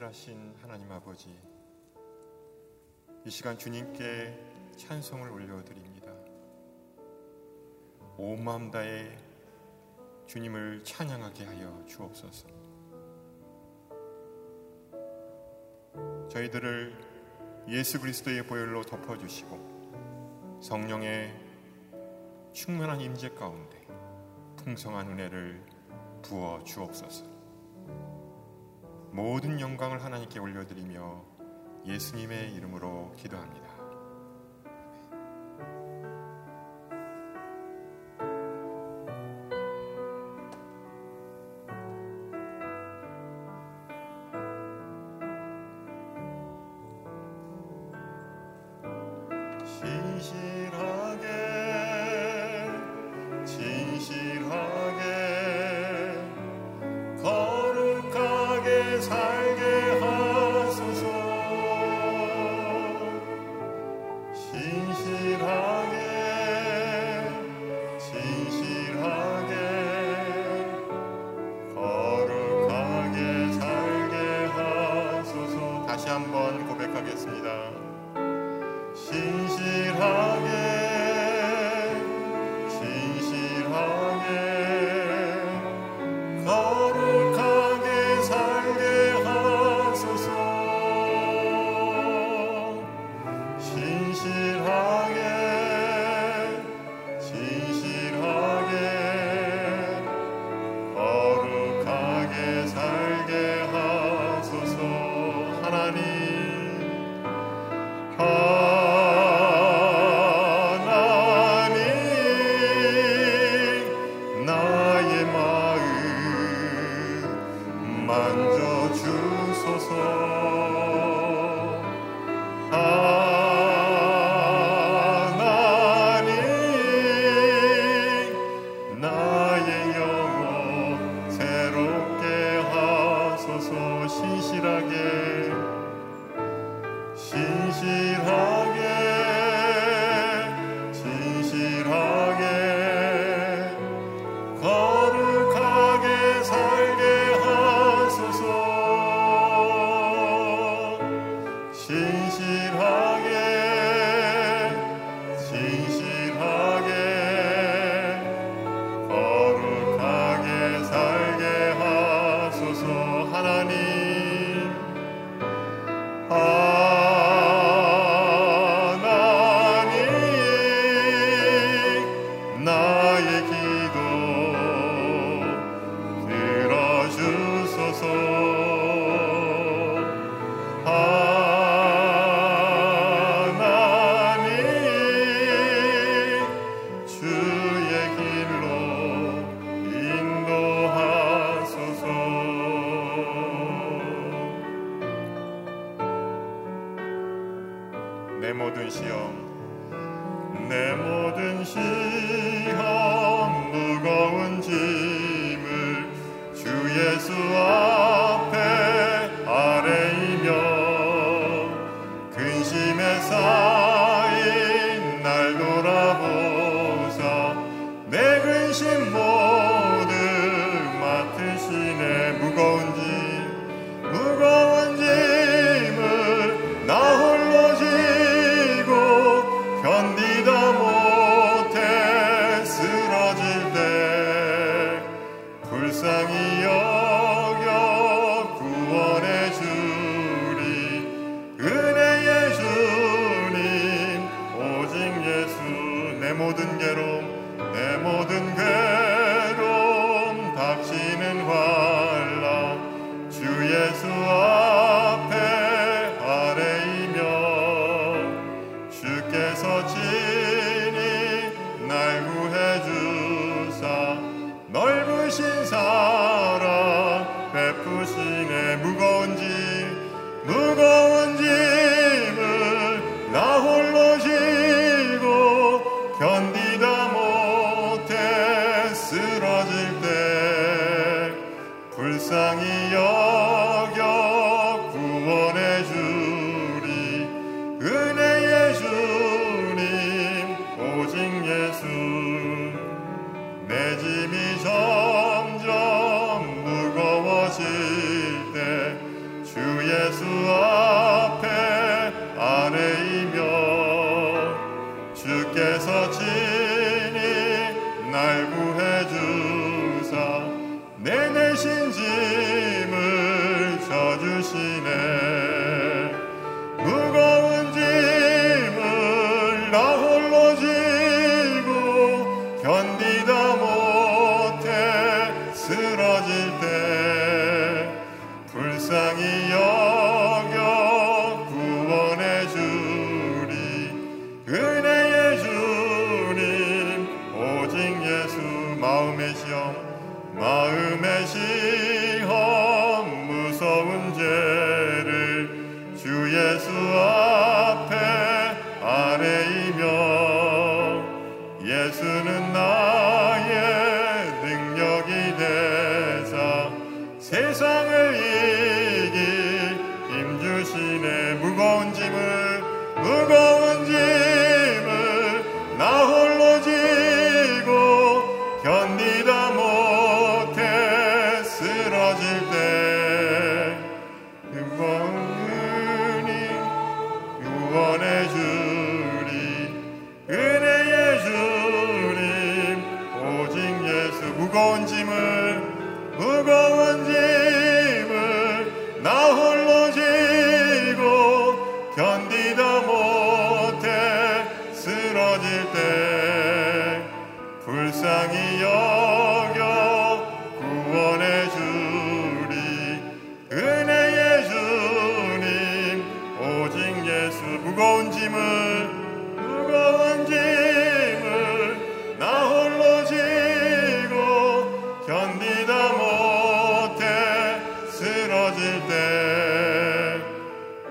신실하신 하나님 아버지, 이 시간 주님께 찬송을 올려드립니다. 온 마음 다해 주님을 찬양하게 하여 주옵소서. 저희들을 예수 그리스도의 보혈로 덮어주시고 성령의 충만한 임재 가운데 풍성한 은혜를 부어 주옵소서. 모든 영광을 하나님께 올려드리며 예수님의 이름으로 기도합니다. Can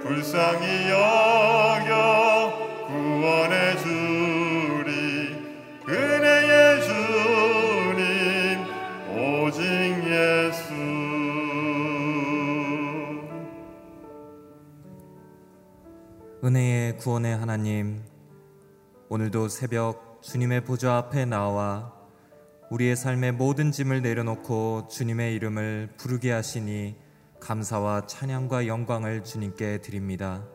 불쌍히 여겨 구원해 주리 은혜의 주님 오직 예수. 은혜의 구원의 하나님, 오늘도 새벽 주님의 보좌 앞에 나와 우리의 삶의 모든 짐을 내려놓고 주님의 이름을 부르게 하시니 감사와 찬양과 영광을 주님께 드립니다.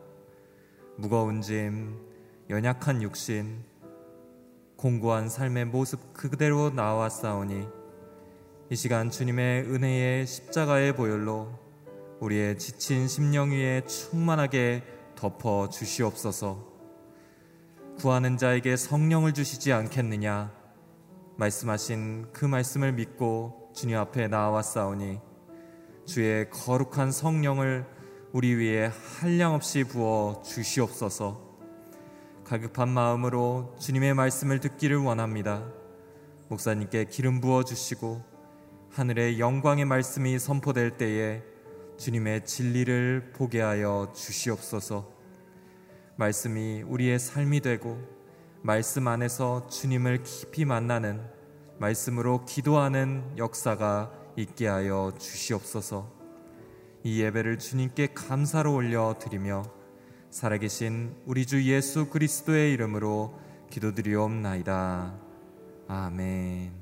무거운 짐, 연약한 육신, 공고한 삶의 모습 그대로 나왔사오니 이 시간 주님의 은혜의 십자가의 보혈로 우리의 지친 심령 위에 충만하게 덮어 주시옵소서. 구하는 자에게 성령을 주시지 않겠느냐? 말씀하신 그 말씀을 믿고 주님 앞에 나와 싸우니 주의 거룩한 성령을 우리 위에 한량없이 부어 주시옵소서. 가급한 마음으로 주님의 말씀을 듣기를 원합니다. 목사님께 기름 부어 주시고 하늘의 영광의 말씀이 선포될 때에 주님의 진리를 보게 하여 주시옵소서. 말씀이 우리의 삶이 되고 말씀 안에서 주님을 깊이 만나는 말씀으로 기도하는 역사가 있게 하여 주시옵소서. 이 예배를 주님께 감사로 올려 드리며 살아계신 우리 주 예수 그리스도의 이름으로 기도드리옵나이다. 아멘.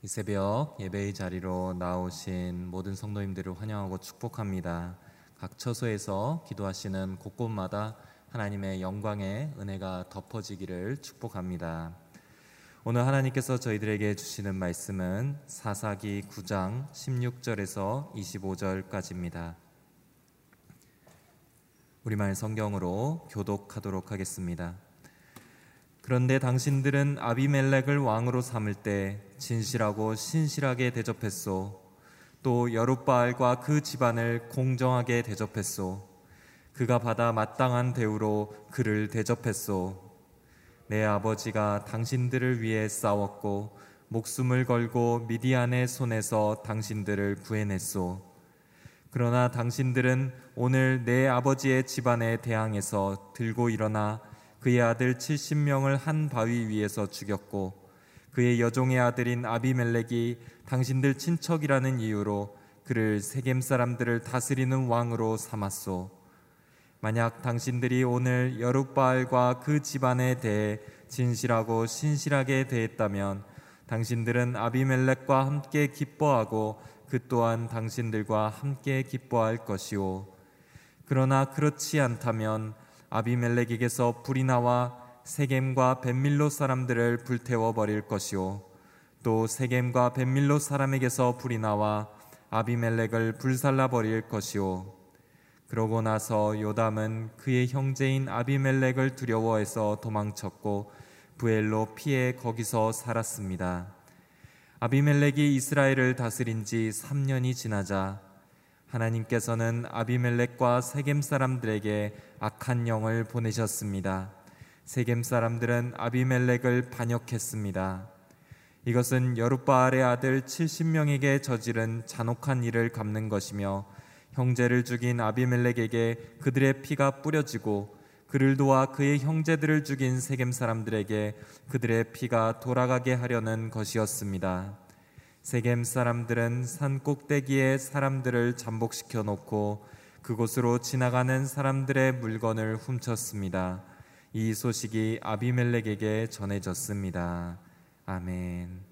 이 새벽 예배의 자리로 나오신 모든 성도님들을 환영하고 축복합니다. 각 처소에서 기도하시는 곳곳마다 하나님의 영광의 은혜가 덮어지기를 축복합니다. 오늘 하나님께서 저희들에게 주시는 말씀은 사사기 9장 16절에서 25절까지입니다. 우리말 성경으로 교독하도록 하겠습니다. 그런데 당신들은 아비멜렉을 왕으로 삼을 때 진실하고 신실하게 대접했소. 또 여룻바알과 그 집안을 공정하게 대접했소. 그가 받아 마땅한 대우로 그를 대접했소. 내 아버지가 당신들을 위해 싸웠고 목숨을 걸고 미디안의 손에서 당신들을 구해냈소. 그러나 당신들은 오늘 내 아버지의 집안에 대항해서 들고 일어나 그의 아들 70명을 한 바위 위에서 죽였고 그의 여종의 아들인 아비멜렉이 당신들 친척이라는 이유로 그를 세겜 사람들을 다스리는 왕으로 삼았소. 만약 당신들이 오늘 여룻바알과 그 집안에 대해 진실하고 신실하게 대했다면 당신들은 아비멜렉과 함께 기뻐하고 그 또한 당신들과 함께 기뻐할 것이요 그러나 그렇지 않다면 아비멜렉에게서 불이 나와 세겜과 벤밀로 사람들을 불태워 버릴 것이요 또 세겜과 벤밀로 사람에게서 불이 나와 아비멜렉을 불살라 버릴 것이요 그러고 나서 요담은 그의 형제인 아비멜렉을 두려워해서 도망쳤고 부엘로 피해 거기서 살았습니다. 아비멜렉이 이스라엘을 다스린 지 3년이 지나자 하나님께서는 아비멜렉과 세겜 사람들에게 악한 영을 보내셨습니다. 세겜 사람들은 아비멜렉을 반역했습니다. 이것은 여룻바알의 아들 70명에게 저지른 잔혹한 일을 갚는 것이며 형제를 죽인 아비멜렉에게 그들의 피가 뿌려지고 그를 도와 그의 형제들을 죽인 세겜 사람들에게 그들의 피가 돌아가게 하려는 것이었습니다. 세겜 사람들은 산 꼭대기에 사람들을 잠복시켜 놓고 그곳으로 지나가는 사람들의 물건을 훔쳤습니다. 이 소식이 아비멜렉에게 전해졌습니다. 아멘.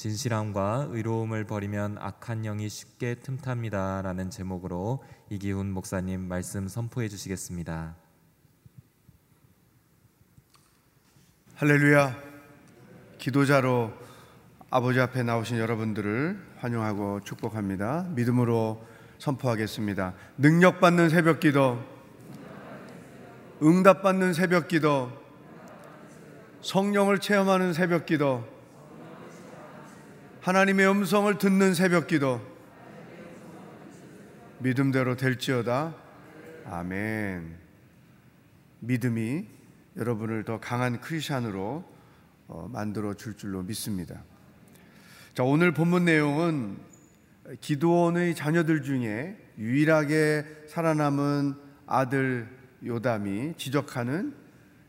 진실함과 의로움을 버리면 악한 영이 쉽게 틈탑니다. 라는 제목으로 이기훈 목사님 말씀 선포해 주시겠습니다. 할렐루야. 기도자로 아버지 앞에 나오신 여러분들을 환영하고 축복합니다. 믿음으로 선포하겠습니다. 능력받는 새벽 기도, 응답받는 새벽 기도, 성령을 체험하는 새벽 기도, 하나님의 음성을 듣는 새벽 기도, 믿음대로 될지어다. 아멘. 믿음이 여러분을 더 강한 크리스천으로 어, 만들어 줄 줄로 믿습니다. 자, 오늘 본문 내용은 기도원의 자녀들 중에 유일하게 살아남은 아들 요담이 지적하는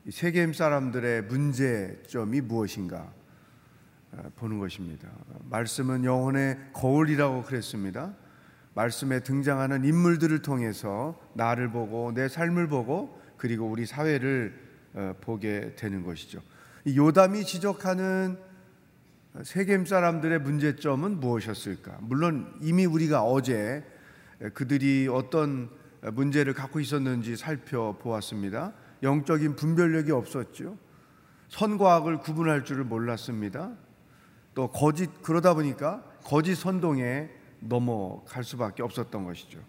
세겜 사람들의 문제점이 무엇인가 어, 보는 것입니다. 말씀은 영혼의 거울이라고 그랬습니다. 말씀에 등장하는 인물들을 통해서 나를 보고 내 삶을 보고 그리고 우리 사회를 어, 보게 되는 것이죠. 요담이 지적하는 세겜 사람들의 문제점은 무엇이었을까? 물론 이미 우리가 어제 그들이 어떤 문제를 갖고 있었는지 살펴보았습니다. 영적인 분별력이 없었죠. 선과 악을 구분할 줄을 몰랐습니다. 또 거짓 그러다 보니까 거짓 선동에 넘어갈 수밖에 없었던 것이죠.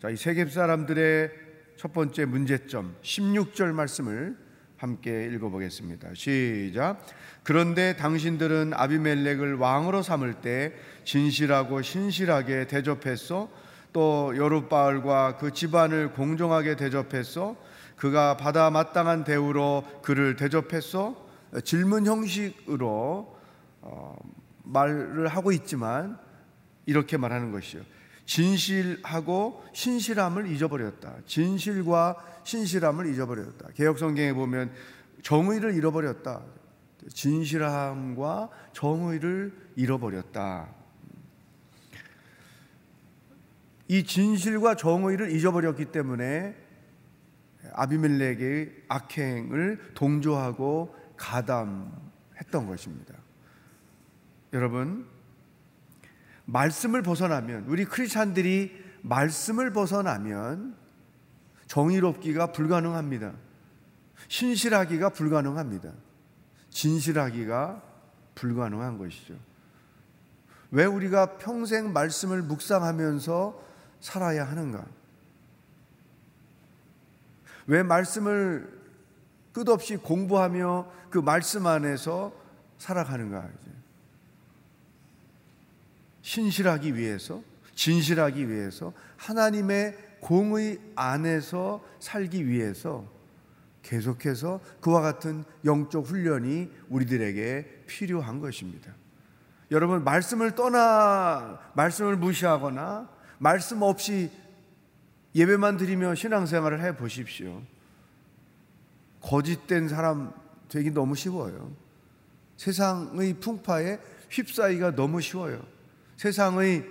자, 이 세겜 사람들의 첫 번째 문제점 16절 말씀을 함께 읽어보겠습니다. 시작. 그런데 당신들은 아비멜렉을 왕으로 삼을 때 진실하고 신실하게 대접했어. 또 여룻바알과 그 집안을 공정하게 대접했어. 그가 받아 마땅한 대우로 그를 대접했어. 질문 형식으로 어, 말을 하고 있지만 이렇게 말하는 것이요. 진실하고 신실함을 잊어버렸다. 진실과 신실함을 잊어버렸다. 개혁 성경에 보면 정의를 잃어버렸다. 진실함과 정의를 잃어버렸다. 이 진실과 정의를 잊어버렸기 때문에 아비멜렉의 악행을 동조하고 가담했던 것입니다. 여러분, 말씀을 벗어나면 우리 크리스찬들이 말씀을 벗어나면 정의롭기가 불가능합니다. 신실하기가 불가능합니다. 진실하기가 불가능한 것이죠. 왜 우리가 평생 말씀을 묵상하면서 살아야 하는가? 왜 말씀을 끝없이 공부하며 그 말씀 안에서 살아가는가? 신실하기 위해서, 진실하기 위해서, 하나님의 공의 안에서 살기 위해서 계속해서 그와 같은 영적 훈련이 우리들에게 필요한 것입니다. 여러분, 말씀을 떠나, 말씀을 무시하거나, 말씀 없이 예배만 드리며 신앙생활을 해 보십시오. 거짓된 사람 되기 너무 쉬워요. 세상의 풍파에 휩싸이가 너무 쉬워요. 세상의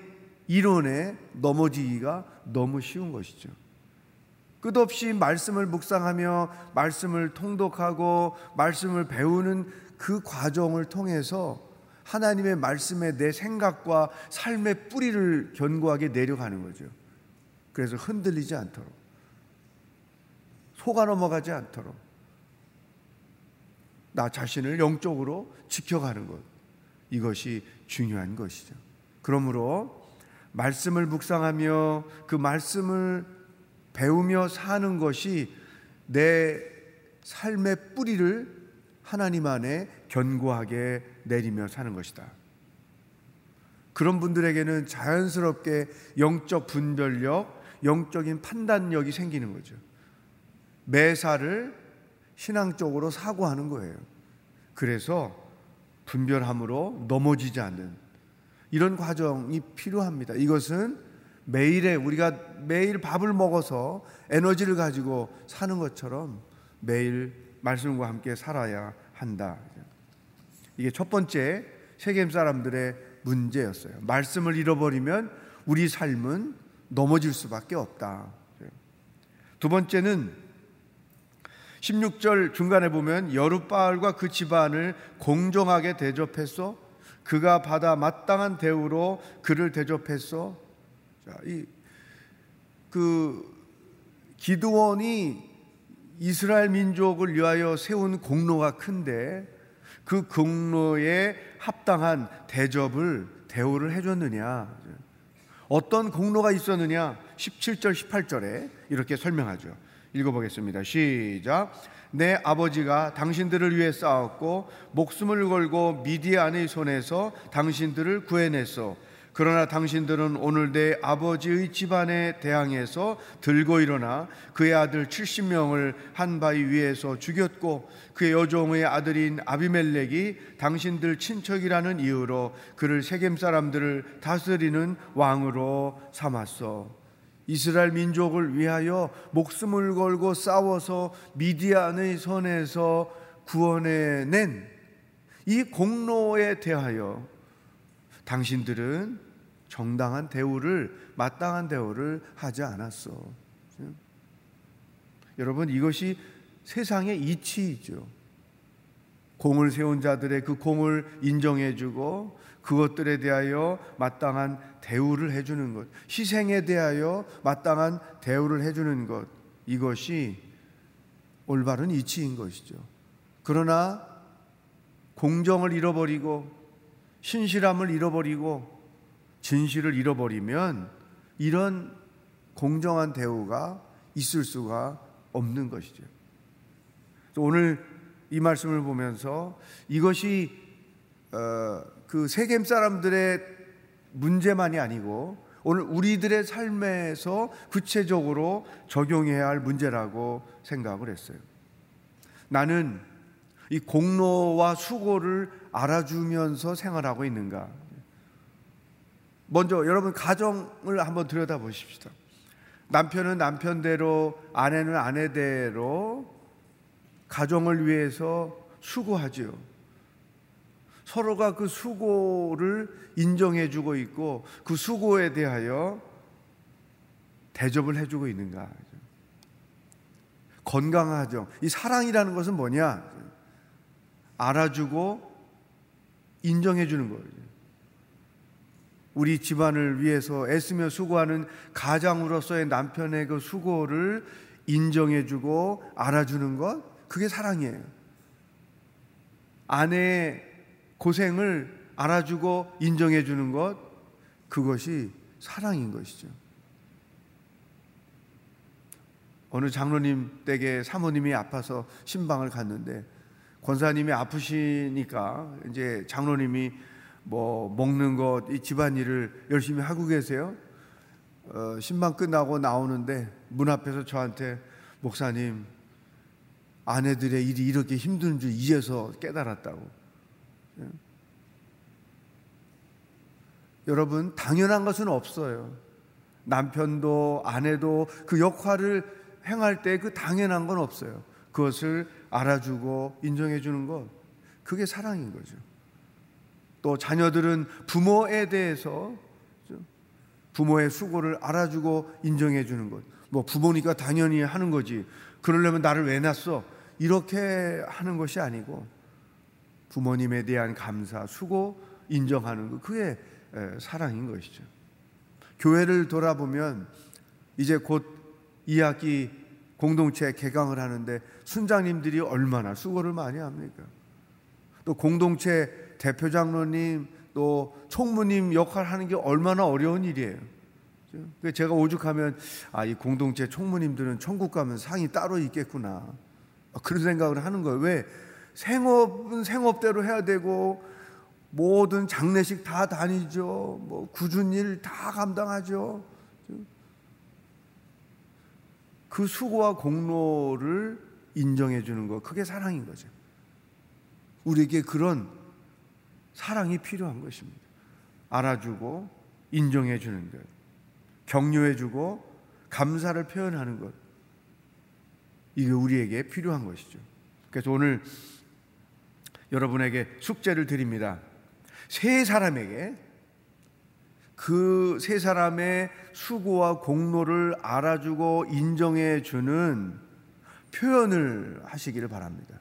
이론에 넘어지기가 너무 쉬운 것이죠. 끝없이 말씀을 묵상하며 말씀을 통독하고 말씀을 배우는 그 과정을 통해서 하나님의 말씀에 내 생각과 삶의 뿌리를 견고하게 내려가는 거죠. 그래서 흔들리지 않도록 속아 넘어가지 않도록 나 자신을 영적으로 지켜가는 것 이것이 중요한 것이죠. 그러므로 말씀을 묵상하며 그 말씀을 배우며 사는 것이 내 삶의 뿌리를 하나님 안에 견고하게 내리며 사는 것이다. 그런 분들에게는 자연스럽게 영적 분별력, 영적인 판단력이 생기는 거죠. 매사를 신앙적으로 사고하는 거예요. 그래서 분별함으로 넘어지지 않는 이런 과정이 필요합니다. 이것은 매일에 우리가 매일 밥을 먹어서 에너지를 가지고 사는 것처럼 매일 말씀과 함께 살아야 한다. 이게 첫 번째 세겜 사람들의 문제였어요. 말씀을 잃어버리면 우리 삶은 넘어질 수밖에 없다. 두 번째는 16절 중간에 보면 여룻바알과 그 집안을 공정하게 대접했어. 그가 받아 마땅한 대우로 그를 대접했어. 자, 이 그 기드원이 이스라엘 민족을 위하여 세운 공로가 큰데 그 공로에 합당한 대접을 대우를 해줬느냐? 어떤 공로가 있었느냐? 17절, 18절에 이렇게 설명하죠. 읽어보겠습니다. 시작. 내 아버지가 당신들을 위해 싸웠고 목숨을 걸고 미디안의 손에서 당신들을 구해냈어. 그러나 당신들은 오늘 내 아버지의 집안에 대항해서 들고 일어나 그의 아들 70명을 한 바위 위에서 죽였고 그의 여종의 아들인 아비멜렉이 당신들 친척이라는 이유로 그를 세겜 사람들을 다스리는 왕으로 삼았어. 이스라엘 민족을 위하여 목숨을 걸고 싸워서 미디안의 손에서 구원해낸 이 공로에 대하여 당신들은 정당한 대우를 마땅한 대우를 하지 않았어. 여러분 이것이 세상의 이치이죠. 공을 세운 자들의 그 공을 인정해주고 그것들에 대하여 마땅한 대우를 해주는 것, 희생에 대하여 마땅한 대우를 해주는 것, 이것이 올바른 이치인 것이죠. 그러나 공정을 잃어버리고 신실함을 잃어버리고 진실을 잃어버리면 이런 공정한 대우가 있을 수가 없는 것이죠. 오늘 이 말씀을 보면서 이것이 어, 그 세겜 사람들의 문제만이 아니고 오늘 우리들의 삶에서 구체적으로 적용해야 할 문제라고 생각을 했어요. 나는 이 공로와 수고를 알아주면서 생활하고 있는가? 먼저 여러분 가정을 한번 들여다 보십시다. 남편은 남편대로, 아내는 아내대로 가정을 위해서 수고하지요. 서로가 그 수고를 인정해 주고 있고 그 수고에 대하여 대접을 해 주고 있는가? 건강하죠. 이 사랑이라는 것은 뭐냐? 알아주고 인정해 주는 거예요. 우리 집안을 위해서 애쓰며 수고하는 가장으로서의 남편의 그 수고를 인정해 주고 알아주는 것, 그게 사랑이에요. 아내의 고생을 알아주고 인정해 주는 것, 그것이 사랑인 것이죠. 어느 장로님 댁에 사모님이 아파서 신방을 갔는데 권사님이 아프시니까 이제 장로님이 뭐 먹는 것, 이 집안일을 열심히 하고 계세요. 어, 신방 끝나고 나오는데 문 앞에서 저한테 목사님 아내들의 일이 이렇게 힘든 줄 이제서 깨달았다고. 예? 여러분 당연한 것은 없어요. 남편도 아내도 그 역할을 행할 때 그 당연한 건 없어요. 그것을 알아주고 인정해 주는 것 그게 사랑인 거죠. 또 자녀들은 부모에 대해서 부모의 수고를 알아주고 인정해 주는 것. 뭐 부모니까 당연히 하는 거지. 그러려면 나를 왜 낳았어? 이렇게 하는 것이 아니고 부모님에 대한 감사, 수고 인정하는 것 그게 사랑인 것이죠. 교회를 돌아보면 이제 곧 2학기 공동체 개강을 하는데 순장님들이 얼마나 수고를 많이 합니까? 또 공동체 대표 장로님 또 총무님 역할 하는 게 얼마나 어려운 일이에요. 제가 오죽하면 아 이 공동체 총무님들은 천국 가면 상이 따로 있겠구나 그런 생각을 하는 거예요. 왜 생업은 생업대로 해야 되고 모든 장례식 다 다니죠. 뭐 굳은 일 다 감당하죠. 그 수고와 공로를 인정해 주는 거 그게 사랑인 거죠. 우리에게 그런 사랑이 필요한 것입니다. 알아주고 인정해 주는 것. 격려해 주고 감사를 표현하는 것. 이게 우리에게 필요한 것이죠. 그래서 오늘 여러분에게 숙제를 드립니다. 세 사람에게 그 세 사람의 수고와 공로를 알아주고 인정해 주는 표현을 하시기를 바랍니다.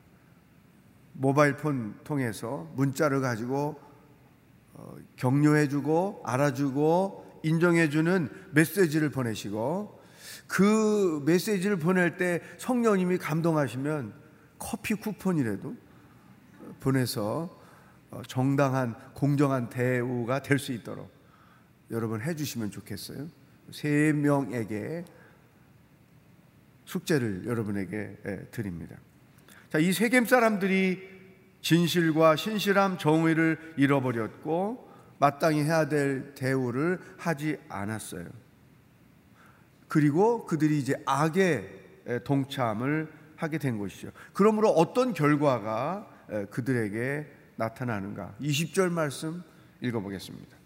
모바일 폰 통해서 문자를 가지고 어, 격려해 주고 알아주고 인정해 주는 메시지를 보내시고 그 메시지를 보낼 때 성령님이 감동하시면 커피 쿠폰이라도 보내서 어, 정당한 공정한 대우가 될 수 있도록 여러분 해주시면 좋겠어요. 세 명에게 숙제를 여러분에게 드립니다. 자, 이 세겜 사람들이 진실과 신실함, 정의를 잃어버렸고 마땅히 해야 될 대우를 하지 않았어요. 그리고 그들이 이제 악에 동참을 하게 된 것이죠. 그러므로 어떤 결과가 그들에게 나타나는가? 20절 말씀 읽어보겠습니다.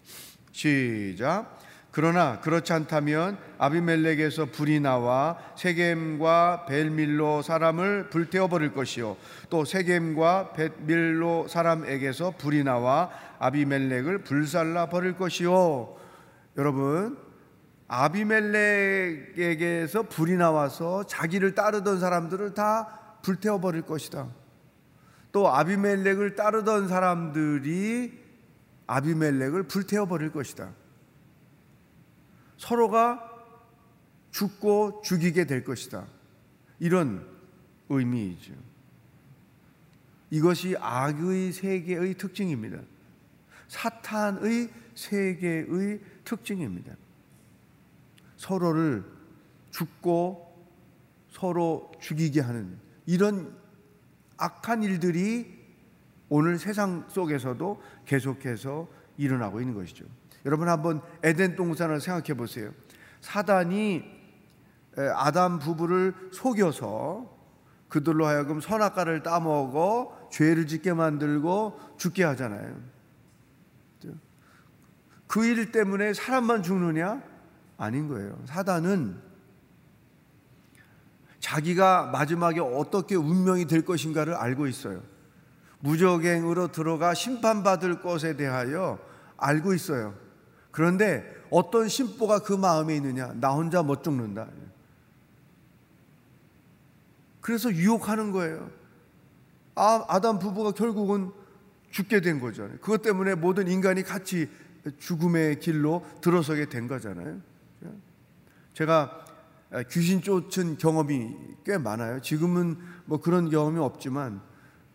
시작. 그러나 그렇지 않다면 아비멜렉에서 불이 나와 세겜과 벨밀로 사람을 불태워 버릴 것이요 또 세겜과 벳밀로 사람에게서 불이 나와 아비멜렉을 불살라 버릴 것이요 여러분 아비멜렉에게서 불이 나와서 자기를 따르던 사람들을 다 불태워 버릴 것이다. 또 아비멜렉을 따르던 사람들이 아비멜렉을 불태워 버릴 것이다. 서로가 죽고 죽이게 될 것이다. 이런 의미이죠. 이것이 악의 세계의 특징입니다. 사탄의 세계의 특징입니다. 서로를 죽고 서로 죽이게 하는 이런 악한 일들이 오늘 세상 속에서도 계속해서 일어나고 있는 것이죠. 여러분 한번 에덴 동산을 생각해 보세요. 사단이 아담 부부를 속여서 그들로 하여금 선악과를 따먹어 죄를 짓게 만들고 죽게 하잖아요. 그 일 때문에 사람만 죽느냐? 아닌 거예요. 사단은 자기가 마지막에 어떻게 운명이 될 것인가를 알고 있어요. 무적행으로 들어가 심판받을 것에 대하여 알고 있어요. 그런데 어떤 심보가 그 마음에 있느냐? 나 혼자 못 죽는다. 그래서 유혹하는 거예요. 아, 아담 부부가 결국은 죽게 된 거잖아요. 그것 때문에 모든 인간이 같이 죽음의 길로 들어서게 된 거잖아요. 제가 귀신 쫓은 경험이 꽤 많아요. 지금은 뭐 그런 경험이 없지만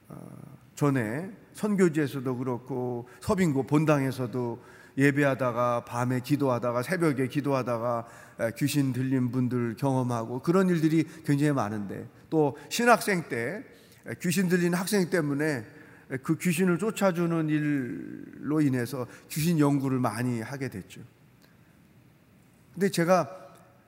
어, 전에 선교지에서도 그렇고 서빙고 본당에서도 예배하다가 밤에 기도하다가 새벽에 기도하다가 귀신 들린 분들 경험하고 그런 일들이 굉장히 많은데 또 신학생 때 귀신 들린 학생 때문에 그 귀신을 쫓아주는 일로 인해서 귀신 연구를 많이 하게 됐죠. 근데 제가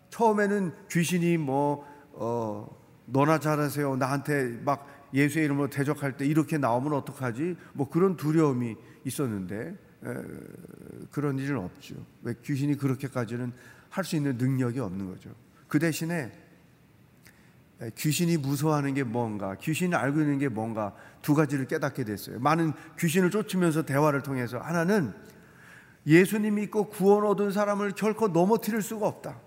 처음에는 귀신이 뭐, 어, 너나 잘하세요. 나한테 막 예수의 이름으로 대적할 때 이렇게 나오면 어떡하지? 뭐 그런 두려움이 있었는데, 에, 그런 일은 없죠. 왜 귀신이 그렇게까지는 할 수 있는 능력이 없는 거죠. 그 대신에 귀신이 무서워하는 게 뭔가, 귀신이 알고 있는 게 뭔가 두 가지를 깨닫게 됐어요. 많은 귀신을 쫓으면서 대화를 통해서 하나는 예수님 믿고 구원 얻은 사람을 결코 넘어뜨릴 수가 없다.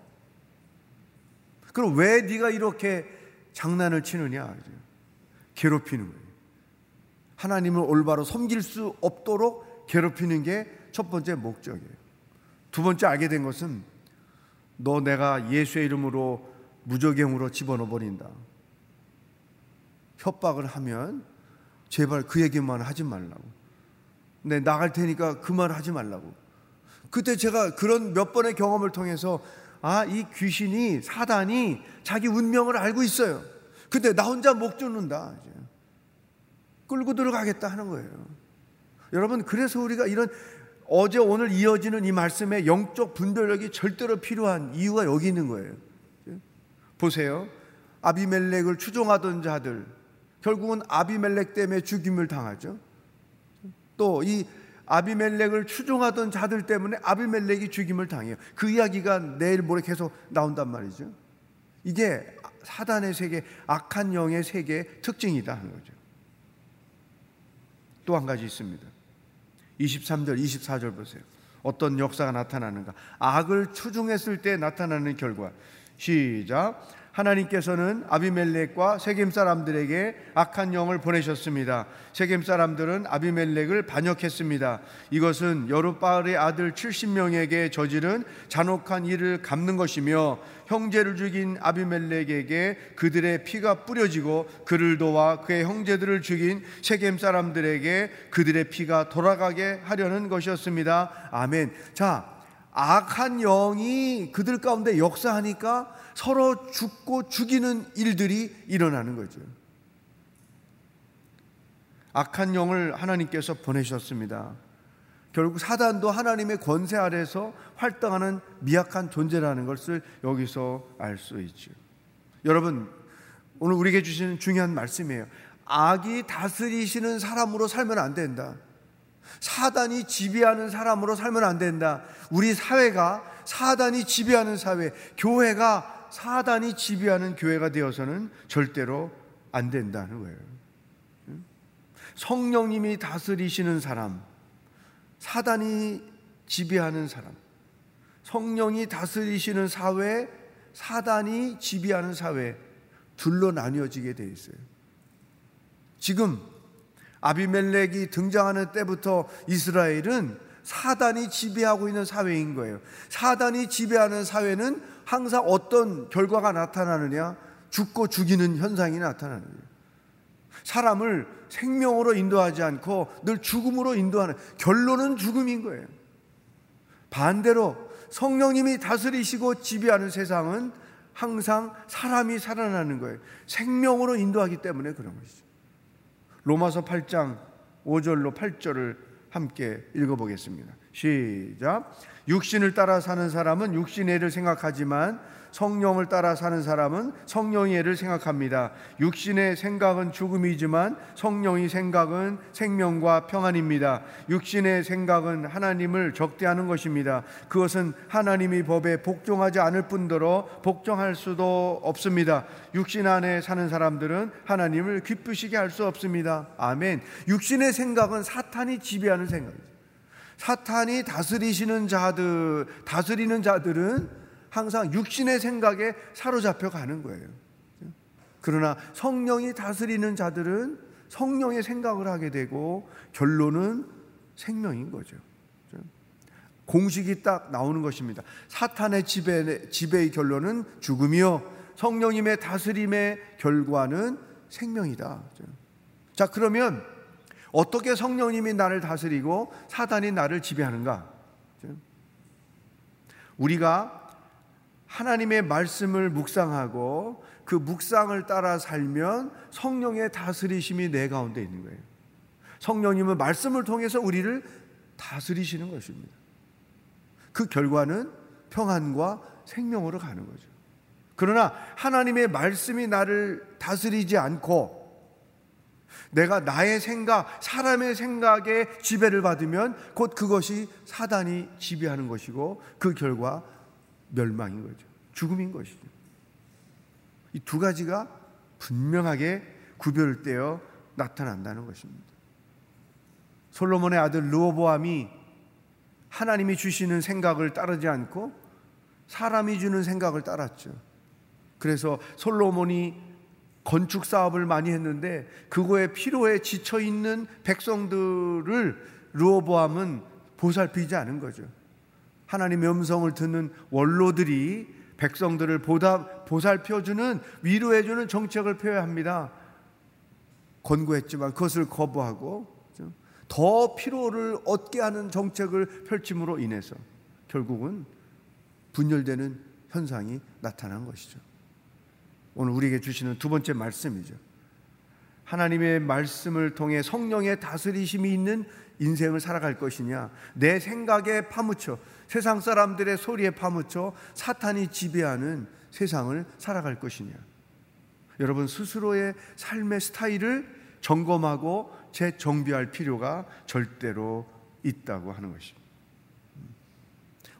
그럼 왜 네가 이렇게 장난을 치느냐? 괴롭히는 거예요. 하나님을 올바로 섬길 수 없도록 괴롭히는 게 첫 번째 목적이에요. 두 번째 알게 된 것은 너 내가 예수의 이름으로 무적행으로 집어넣어 버린다. 협박을 하면 제발 그 얘기만 하지 말라고. 네, 나갈 테니까 그 말 하지 말라고. 그때 제가 그런 몇 번의 경험을 통해서 아, 이 귀신이 사단이 자기 운명을 알고 있어요. 근데 나 혼자 목 조는다. 이제. 끌고 들어가겠다 하는 거예요. 여러분, 그래서 우리가 이런 어제 오늘 이어지는 이 말씀에 영적 분별력이 절대로 필요한 이유가 여기 있는 거예요. 보세요. 아비멜렉을 추종하던 자들 결국은 아비멜렉 때문에 죽임을 당하죠. 또이 아비멜렉을 추종하던 자들 때문에 아비멜렉이 죽임을 당해요. 그 이야기가 내일 모레 계속 나온단 말이죠. 이게 사단의 세계, 악한 영의 세계의 특징이다 하는 거죠. 또 한 가지 있습니다. 23절, 24절 보세요. 어떤 역사가 나타나는가? 악을 추종했을 때 나타나는 결과. 시작. 하나님께서는 아비멜렉과 세겜 사람들에게 악한 영을 보내셨습니다. 세겜 사람들은 아비멜렉을 반역했습니다. 이것은 여룻바알의 아들 70명에게 저지른 잔혹한 일을 갚는 것이며 형제를 죽인 아비멜렉에게 그들의 피가 뿌려지고 그를 도와 그의 형제들을 죽인 세겜 사람들에게 그들의 피가 돌아가게 하려는 것이었습니다. 아멘. 자, 악한 영이 그들 가운데 역사하니까 서로 죽고 죽이는 일들이 일어나는 거죠. 악한 영을 하나님께서 보내셨습니다. 결국 사단도 하나님의 권세 아래서 활동하는 미약한 존재라는 것을 여기서 알 수 있죠. 여러분, 오늘 우리에게 주시는 중요한 말씀이에요. 악이 다스리시는 사람으로 살면 안 된다. 사단이 지배하는 사람으로 살면 안 된다. 우리 사회가 사단이 지배하는 사회, 교회가 사단이 지배하는 교회가 되어서는 절대로 안 된다는 거예요. 성령님이 다스리시는 사람, 사단이 지배하는 사람, 성령이 다스리시는 사회, 사단이 지배하는 사회, 둘로 나뉘어지게 돼 있어요. 지금 아비멜렉이 등장하는 때부터 이스라엘은 사단이 지배하고 있는 사회인 거예요. 사단이 지배하는 사회는 항상 어떤 결과가 나타나느냐? 죽고 죽이는 현상이 나타나는 거예요. 사람을 생명으로 인도하지 않고 늘 죽음으로 인도하는 결론은 죽음인 거예요. 반대로 성령님이 다스리시고 지배하는 세상은 항상 사람이 살아나는 거예요. 생명으로 인도하기 때문에 그런 것이죠. 로마서 8장 5절로 8절을 함께 읽어보겠습니다. 시작. 육신을 따라 사는 사람은 육신의 를 생각하지만 성령을 따라 사는 사람은 성령의 애를 생각합니다. 육신의 생각은 죽음이지만 성령의 생각은 생명과 평안입니다. 육신의 생각은 하나님을 적대하는 것입니다. 그것은 하나님의 법에 복종하지 않을 뿐더러 복종할 수도 없습니다. 육신 안에 사는 사람들은 하나님을 기쁘시게 할 수 없습니다. 아멘. 육신의 생각은 사탄이 지배하는 생각이죠. 사탄이 다스리시는 자들, 다스리는 자들은 항상 육신의 생각에 사로잡혀 가는 거예요. 그러나 성령이 다스리는 자들은 성령의 생각을 하게 되고 결론은 생명인 거죠. 공식이 딱 나오는 것입니다. 사탄의 지배, 지배의 결론은 죽음이요. 성령님의 다스림의 결과는 생명이다. 자, 그러면 어떻게 성령님이 나를 다스리고 사단이 나를 지배하는가? 우리가 하나님의 말씀을 묵상하고 그 묵상을 따라 살면 성령의 다스리심이 내 가운데 있는 거예요. 성령님은 말씀을 통해서 우리를 다스리시는 것입니다. 그 결과는 평안과 생명으로 가는 거죠. 그러나 하나님의 말씀이 나를 다스리지 않고 내가 나의 생각, 사람의 생각에 지배를 받으면 곧 그것이 사단이 지배하는 것이고 그 결과 멸망인 거죠. 죽음인 것이죠. 이 두 가지가 분명하게 구별되어 나타난다는 것입니다. 솔로몬의 아들 르호보암이 하나님이 주시는 생각을 따르지 않고 사람이 주는 생각을 따랐죠. 그래서 솔로몬이 건축 사업을 많이 했는데 그거에 피로에 지쳐 있는 백성들을 르호보암은 보살피지 않은 거죠. 하나님의 음성을 듣는 원로들이 백성들을 보다 보살펴주는 위로해주는 정책을 펴야 합니다. 권고했지만 그것을 거부하고 더 피로를 얻게 하는 정책을 펼침으로 인해서 결국은 분열되는 현상이 나타난 것이죠. 오늘 우리에게 주시는 두 번째 말씀이죠. 하나님의 말씀을 통해 성령의 다스리심이 있는 인생을 살아갈 것이냐, 내 생각에 파묻혀 세상 사람들의 소리에 파묻혀 사탄이 지배하는 세상을 살아갈 것이냐. 여러분 스스로의 삶의 스타일을 점검하고 재정비할 필요가 절대로 있다고 하는 것입니다.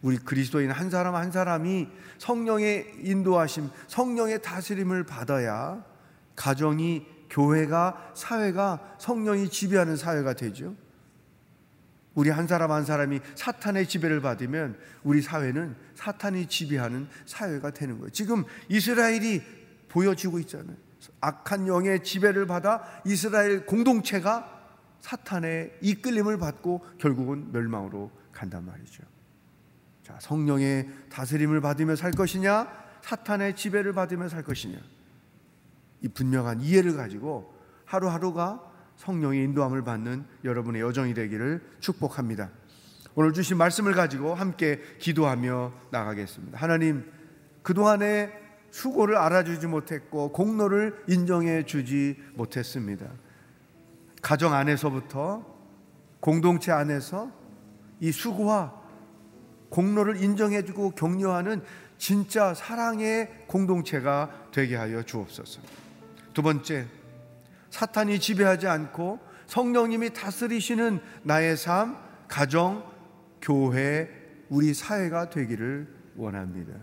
우리 그리스도인 한 사람 한 사람이 성령의 인도하심, 성령의 다스림을 받아야 가정이 교회가 사회가 성령이 지배하는 사회가 되죠. 우리 한 사람 한 사람이 사탄의 지배를 받으면 우리 사회는 사탄이 지배하는 사회가 되는 거예요. 지금 이스라엘이 보여지고 있잖아요. 악한 영의 지배를 받아 이스라엘 공동체가 사탄의 이끌림을 받고 결국은 멸망으로 간단 말이죠. 자, 성령의 다스림을 받으며 살 것이냐, 사탄의 지배를 받으며 살 것이냐. 이 분명한 이해를 가지고 하루하루가 성령의 인도함을 받는 여러분의 여정이 되기를 축복합니다. 오늘 주신 말씀을 가지고 함께 기도하며 나가겠습니다. 하나님, 그동안에 수고를 알아주지 못했고 공로를 인정해 주지 못했습니다. 가정 안에서부터 공동체 안에서 이 수고와 공로를 인정해 주고 격려하는 진짜 사랑의 공동체가 되게 하여 주옵소서. 두 번째, 사탄이 지배하지 않고 성령님이 다스리시는 나의 삶, 가정, 교회, 우리 사회가 되기를 원합니다.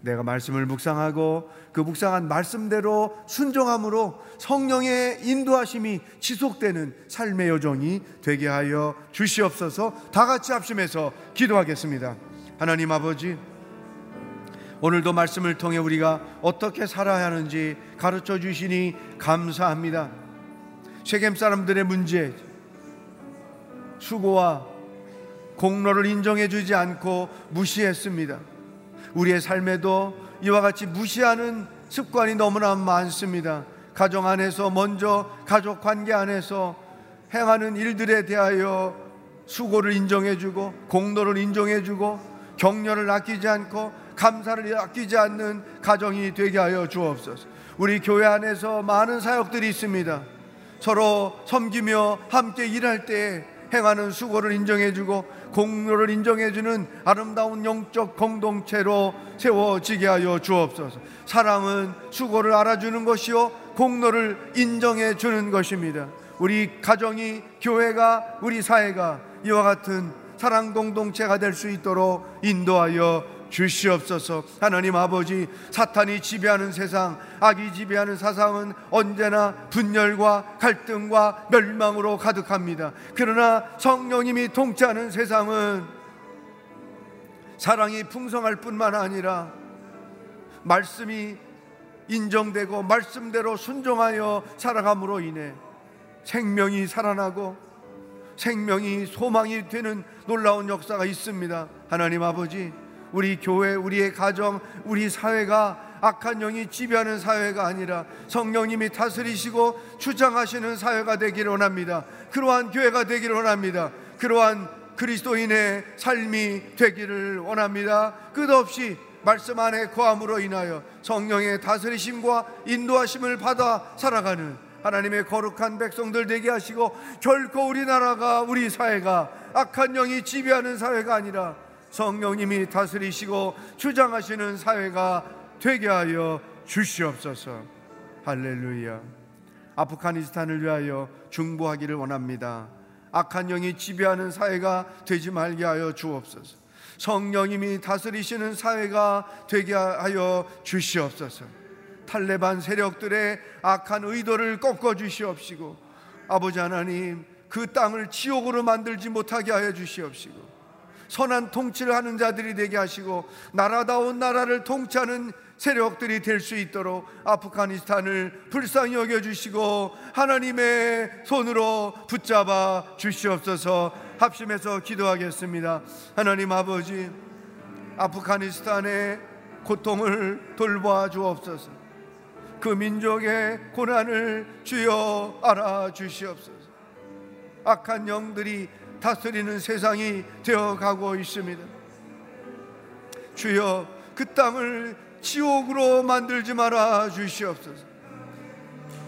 내가 말씀을 묵상하고 그 묵상한 말씀대로 순종함으로 성령의 인도하심이 지속되는 삶의 여정이 되게 하여 주시옵소서 다 같이 합심해서 기도하겠습니다. 하나님 아버지, 오늘도 말씀을 통해 우리가 어떻게 살아야 하는지 가르쳐 주시니 감사합니다. 세겜 사람들의 문제, 수고와 공로를 인정해 주지 않고 무시했습니다. 우리의 삶에도 이와 같이 무시하는 습관이 너무나 많습니다. 가정 안에서 먼저 가족 관계 안에서 행하는 일들에 대하여 수고를 인정해 주고 공로를 인정해 주고 격려를 아끼지 않고 감사를 아끼지 않는 가정이 되게 하여 주옵소서. 우리 교회 안에서 많은 사역들이 있습니다. 서로 섬기며 함께 일할 때 행하는 수고를 인정해주고 공로를 인정해주는 아름다운 영적 공동체로 세워지게 하여 주옵소서. 사랑은 수고를 알아주는 것이요 공로를 인정해 주는 것입니다. 우리 가정이 교회가 우리 사회가 이와 같은 사랑 공동체가 될 수 있도록 인도하여 주시옵소서. 하나님 아버지, 사탄이 지배하는 세상, 악이 지배하는 사상은 언제나 분열과 갈등과 멸망으로 가득합니다. 그러나 성령님이 통치하는 세상은 사랑이 풍성할 뿐만 아니라 말씀이 인정되고 말씀대로 순종하여 살아감으로 인해 생명이 살아나고 생명이 소망이 되는 놀라운 역사가 있습니다. 하나님 아버지, 우리 교회, 우리의 가정, 우리 사회가 악한 영이 지배하는 사회가 아니라 성령님이 다스리시고 주장하시는 사회가 되기를 원합니다. 그러한 교회가 되기를 원합니다. 그러한 그리스도인의 삶이 되기를 원합니다. 끝없이 말씀 안에 거함으로 인하여 성령의 다스리심과 인도하심을 받아 살아가는 하나님의 거룩한 백성들 되게 하시고 결코 우리나라가 우리 사회가 악한 영이 지배하는 사회가 아니라 성령님이 다스리시고 주장하시는 사회가 되게 하여 주시옵소서. 할렐루야. 아프가니스탄을 위하여 중보하기를 원합니다. 악한 영이 지배하는 사회가 되지 말게 하여 주옵소서. 성령님이 다스리시는 사회가 되게 하여 주시옵소서. 탈레반 세력들의 악한 의도를 꺾어 주시옵시고 아버지 하나님 그 땅을 지옥으로 만들지 못하게 하여 주시옵시고 선한 통치를 하는 자들이 되게 하시고 나라다운 나라를 통치하는 세력들이 될 수 있도록 아프가니스탄을 불쌍히 여겨 주시고 하나님의 손으로 붙잡아 주시옵소서. 합심해서 기도하겠습니다. 하나님 아버지, 아프가니스탄의 고통을 돌보아 주옵소서. 그 민족의 고난을 주여 알아 주시옵소서. 악한 영들이 다스리는 세상이 되어 가고 있습니다. 주여 그 땅을 지옥으로 만들지 말아 주시옵소서.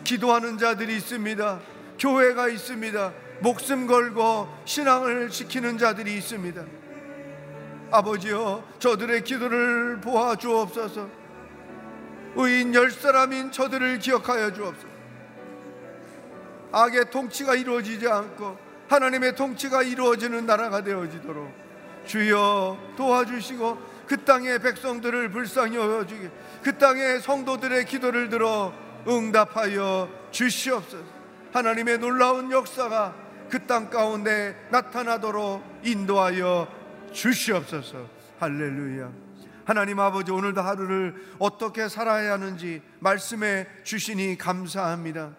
기도하는 자들이 있습니다. 교회가 있습니다. 목숨 걸고 신앙을 지키는 자들이 있습니다. 아버지여, 저들의 기도를 보아 주옵소서. 의인 열 사람인 저들을 기억하여 주옵소서. 악의 통치가 이루어지지 않고 하나님의 통치가 이루어지는 나라가 되어지도록 주여 도와주시고 그 땅의 백성들을 불쌍히 여겨주게 그 땅의 성도들의 기도를 들어 응답하여 주시옵소서. 하나님의 놀라운 역사가 그 땅 가운데 나타나도록 인도하여 주시옵소서. 할렐루야. 하나님 아버지 오늘도 하루를 어떻게 살아야 하는지 말씀해 주시니 감사합니다.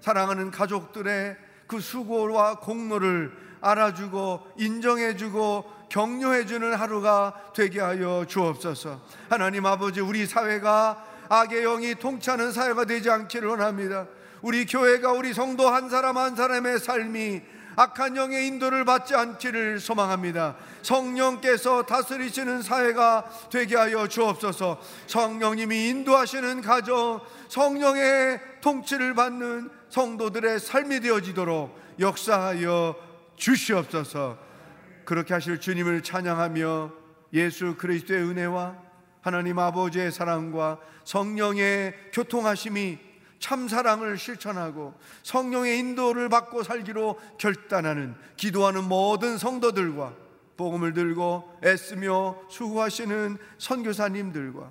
사랑하는 가족들의 그 수고와 공로를 알아주고 인정해주고 격려해주는 하루가 되게 하여 주옵소서. 하나님 아버지, 우리 사회가 악의 영이 통치하는 사회가 되지 않기를 원합니다. 우리 교회가 우리 성도 한 사람 한 사람의 삶이 악한 영의 인도를 받지 않기를 소망합니다. 성령께서 다스리시는 사회가 되게 하여 주옵소서. 성령님이 인도하시는 가정, 성령의 통치를 받는 성도들의 삶이 되어지도록 역사하여 주시옵소서. 그렇게 하실 주님을 찬양하며 예수 그리스도의 은혜와 하나님 아버지의 사랑과 성령의 교통하심이 참 사랑을 실천하고 성령의 인도를 받고 살기로 결단하는 기도하는 모든 성도들과 복음을 들고 애쓰며 수고하시는 선교사님들과